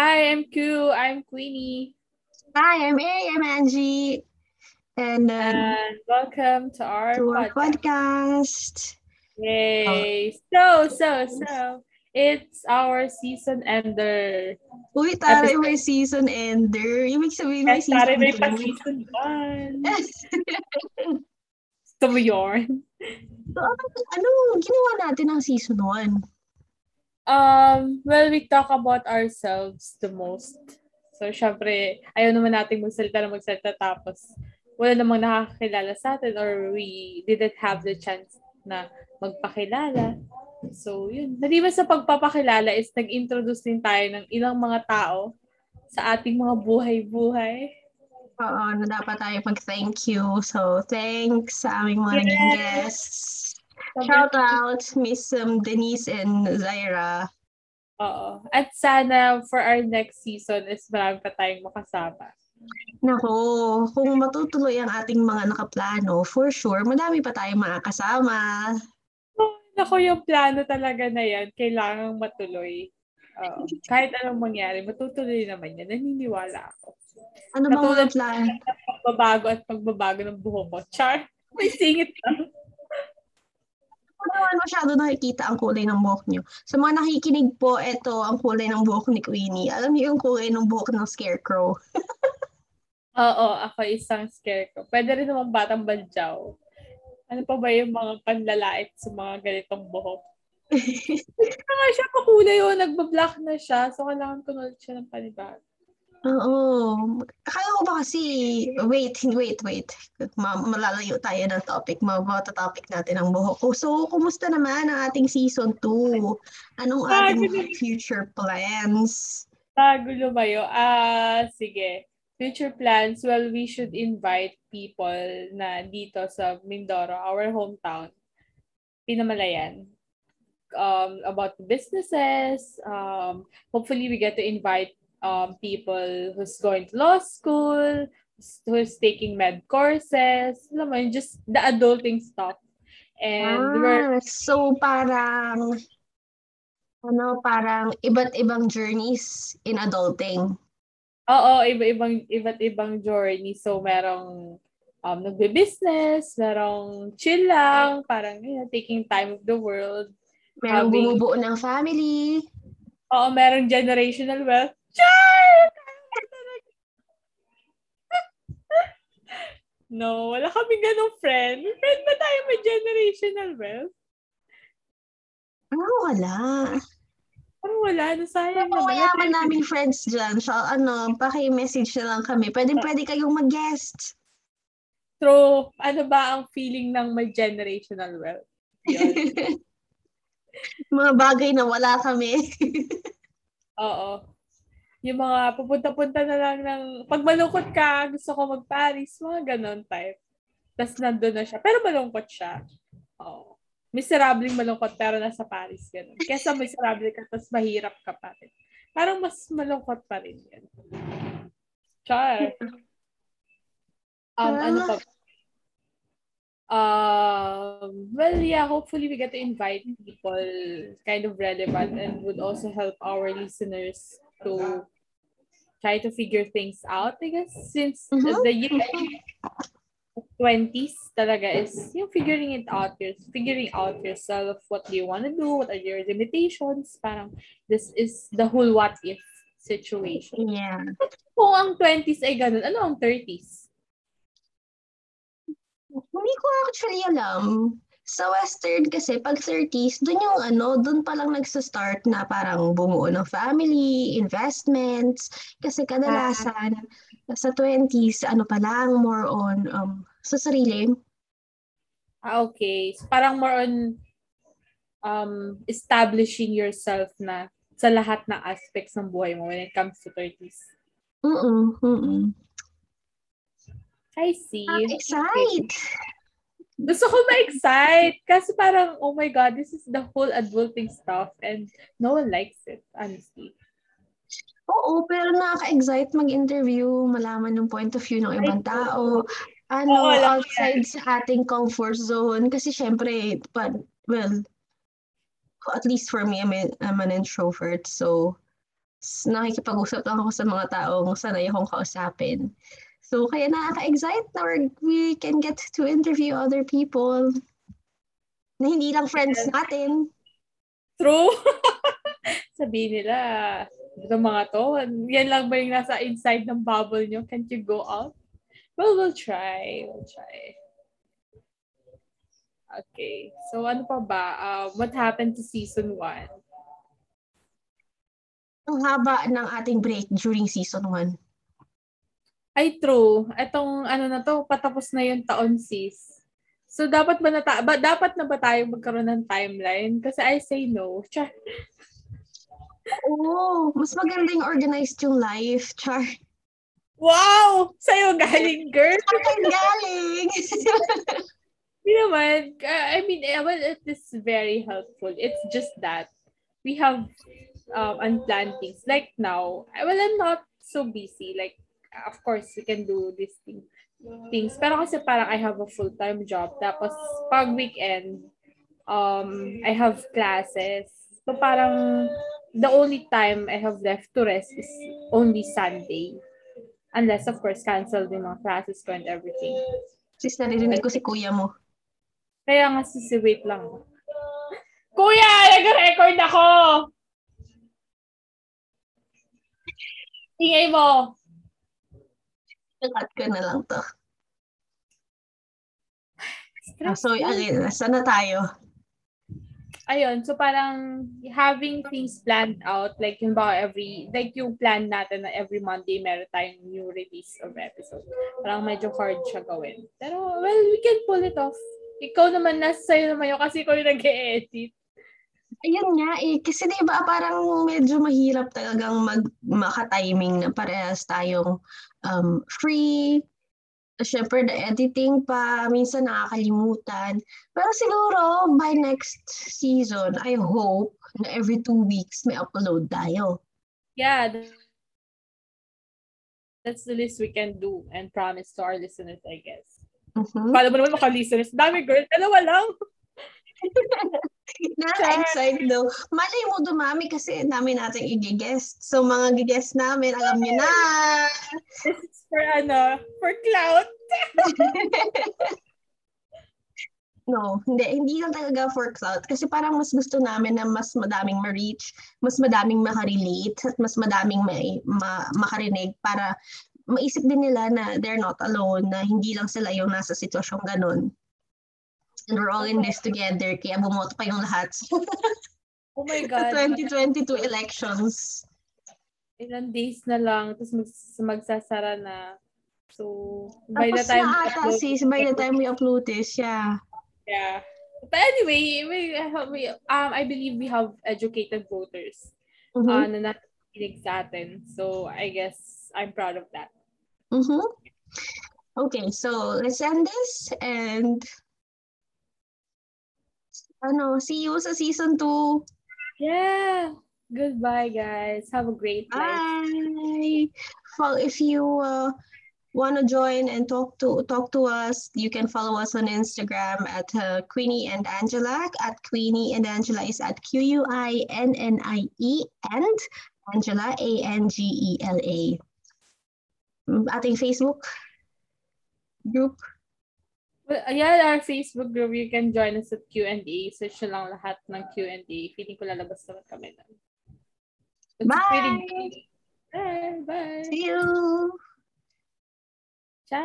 Hi, I'm Q. I'm Queenie. Hi, I'm A. I'm Angie. And, uh, And welcome to our to our podcast. podcast. Yay! So, so, so, it's our season ender. Uy, taray may season ender. Ibig sabihin may Yes, season may pa season 1. Gusto mo yun? so, ano, ginawa natin ng season 1? Um, well, we talk about ourselves the most. So, syempre, ayaw naman natin magsalita na magsalita tapos wala namang nakakakilala sa atin or we didn't have the chance na magpakilala. So, yun. Maliban sa pagpapakilala is nag-introduce din tayo ng ilang mga tao sa ating mga buhay-buhay. Oo, na dapat tayo mag-thank you. So, thanks sa aming mga naging Yes. guests. Shout out Miss um, Denise and Zaira. Oo. At sana for our next season is marami pa tayong makasama. Nako, kung matutuloy ang ating mga nakaplano, for sure, madami pa tayong makakasama. Ako yung plano talaga na yan, kailangang matuloy. Oo. Kahit anong mangyari, matutuloy naman yan. Naniniwala ako. Ano bang mga plano? Pagbabago at pagbabago ng buhok ko. Char! May singit lang. Masyado nakikita ang kulay ng buhok niyo. Sa mga nakikinig po, ito ang kulay ng buhok ni Queenie. Alam niyo yung kulay ng buhok ng scarecrow. Oo, ako isang scarecrow. Pwede rin naman batang badyaw. Ano pa ba yung mga panlalait sa mga ganitong buhok? Kaya nga siya pakulay yun, nagba-black na siya. So, kailangan ko na siya ng panibago. Oo. Akala ko ba kasi, wait, wait, wait. Ma- malalayo tayo ng topic. Mabata-topic natin ang buhok ko. So, kumusta naman ang ating season 2? Anong Ah, ating future plans? Bago lumayo, ah, sige. Future plans, well, we should invite people na dito sa Mindoro, our hometown, Pinamalayan, um, about the businesses. Um, hopefully, we get to invite um, people who's going to law school, who's, taking med courses, alam mo just the adulting stuff. And we're, Ah, so parang, ano, parang iba't ibang journeys in adulting. Oo, iba-ibang iba't ibang journey. So merong um nagbe-business, merong chill lang, parang know, taking time of the world. Merong Sabi- bumubuo ng family. Oo, merong generational wealth. Char! No, wala kami ganong friend. Friend ba tayo may generational wealth? Ano, wala. Parang wala, nasayang Mga naman. mayaman naming friends dyan. So, ano, paki-message na lang kami. Pwede, pwede kayong mag-guest. True, ano ba ang feeling ng may generational wealth? Mga bagay na wala kami. Oo. Yung mga pupunta-punta na lang ng, pag malungkot ka, gusto ko mag-Paris, mga ganon type. Tapos nandun na siya. Pero malungkot siya. Oo. Miserableng malungkot pero nasa Paris. Ganon. Kesa miserable ka, tapos mahirap ka pa rin. Parang mas malungkot pa rin yan. Char. Um, ano pa? Um, well, yeah, hopefully we get to invite people kind of relevant and would also help our listeners to try to figure things out, I guess, since Mhm. the year 20s talaga is yung figuring it out, your, figuring out yourself, what do you want to do, what are your limitations, parang this is the whole what if situation. yeah. Kung ang 20s ay ganun, ano ang 30s? Hindi ko actually alam. Sa Western kasi, pag 30s, dun yung ano, dun palang nagsa-start na parang bumuo ng family, investments. Kasi kadalasan, sa 20s, ano pa lang, more on um, sa sarili. Ah, okay. So, parang more on um, establishing yourself na sa lahat ng aspects ng buhay mo when it comes to 30s. Mm-mm, mm-mm. I see. I'm excited! Gusto ko ma-excite kasi parang, oh my God, this is the whole adulting stuff and no one likes it, honestly. Oo, pero nakaka-excite mag-interview, malaman yung point of view ng ibang tao. Ano, Oo, outside sa ating comfort zone. Kasi syempre, but, well, at least for me, I'm, a- I'm an introvert. So, nakikipag-usap lang ako sa mga taong sanay akong kausapin. So, kaya nakaka-excite na we can get to interview other people na hindi lang friends natin. True. Sabihin nila, ito mga to, yan lang ba yung nasa inside ng bubble nyo? Can't you go out? Well, we'll try. We'll try. Okay. So, ano pa ba? Uh, what happened to season 1? Ang haba ng ating break during season 1. Ay, true. Etong ano na to, patapos na yung taon, sis. So, dapat ba, na ta- ba dapat na ba tayo magkaroon ng timeline? Kasi I say no. Char. Oo. Mas maganda yung organized yung life, Char. Wow! Sa'yo galing, girl. Sa'yo galing. Hindi naman. Uh, I mean, eh, well, it is very helpful. It's just that we have um, unplanned things. Like now, well, I'm not so busy. Like, of course, we can do these things. things. Pero kasi parang I have a full-time job. Tapos, pag weekend, um, I have classes. So, parang the only time I have left to rest is only Sunday. Unless, of course, cancel din mga classes ko and everything. Sis, naririnig ko si kuya mo. Kaya nga, sisi, wait lang. Kuya, nag-record ako! Ingay mo! Cut ko na lang to. Ah, so, ayun, saan na tayo? Ayun, so parang having things planned out, like yung ba every, like yung plan natin na every Monday meron tayong new release of episode. Parang medyo hard siya gawin. Pero, well, we can pull it off. Ikaw naman, nasa sa'yo naman yun kasi ikaw yung nag-edit. Ayun nga eh, kasi di ba parang medyo mahirap talagang mag maka-timing na parehas tayong um, free, syempre the editing pa, minsan nakakalimutan. Pero siguro by next season, I hope na every two weeks may upload tayo. Yeah, that's the least we can do and promise to our listeners, I guess. Mm-hmm. Paano mo naman maka-listeners? Dami girl, dalawa lang. Nakaka-excite daw. Malay mo dumami kasi dami nating i-guest. So mga gi-guest namin, alam niyo na. This is for ano, for clout. no, hindi. Hindi lang talaga for clout. Kasi parang mas gusto namin na mas madaming ma-reach, mas madaming makarelate, at mas madaming may, ma, makarinig para maisip din nila na they're not alone, na hindi lang sila yung nasa sitwasyong ganun. We're all in this together, kaya bumoto pa yung lahat. oh my God. 2022 elections. Ilang days na lang, tapos mag, magsasara na. So, by Tapos the time... na ata, upload, sis, by the time we upload this, yeah. Yeah. But anyway, we, we, um, I believe we have educated voters mm-hmm. uh, na nakikinig sa atin. So, I guess I'm proud of that. Mm-hmm. Okay, so let's end this and ano, see you sa season 2. Yeah. Goodbye, guys. Have a great day. Bye. Well, if you uh, want to join and talk to talk to us, you can follow us on Instagram at uh, Queenie and Angela. At Queenie and Angela is at Q U I N N I E and Angela A N G E L A. Mm, ating Facebook group. Well, yeah, our Facebook group, you can join us at Q&A. Search lang lahat ng Q&A. Feeling ko lalabas naman kami. Bye! Bye! Bye! See you!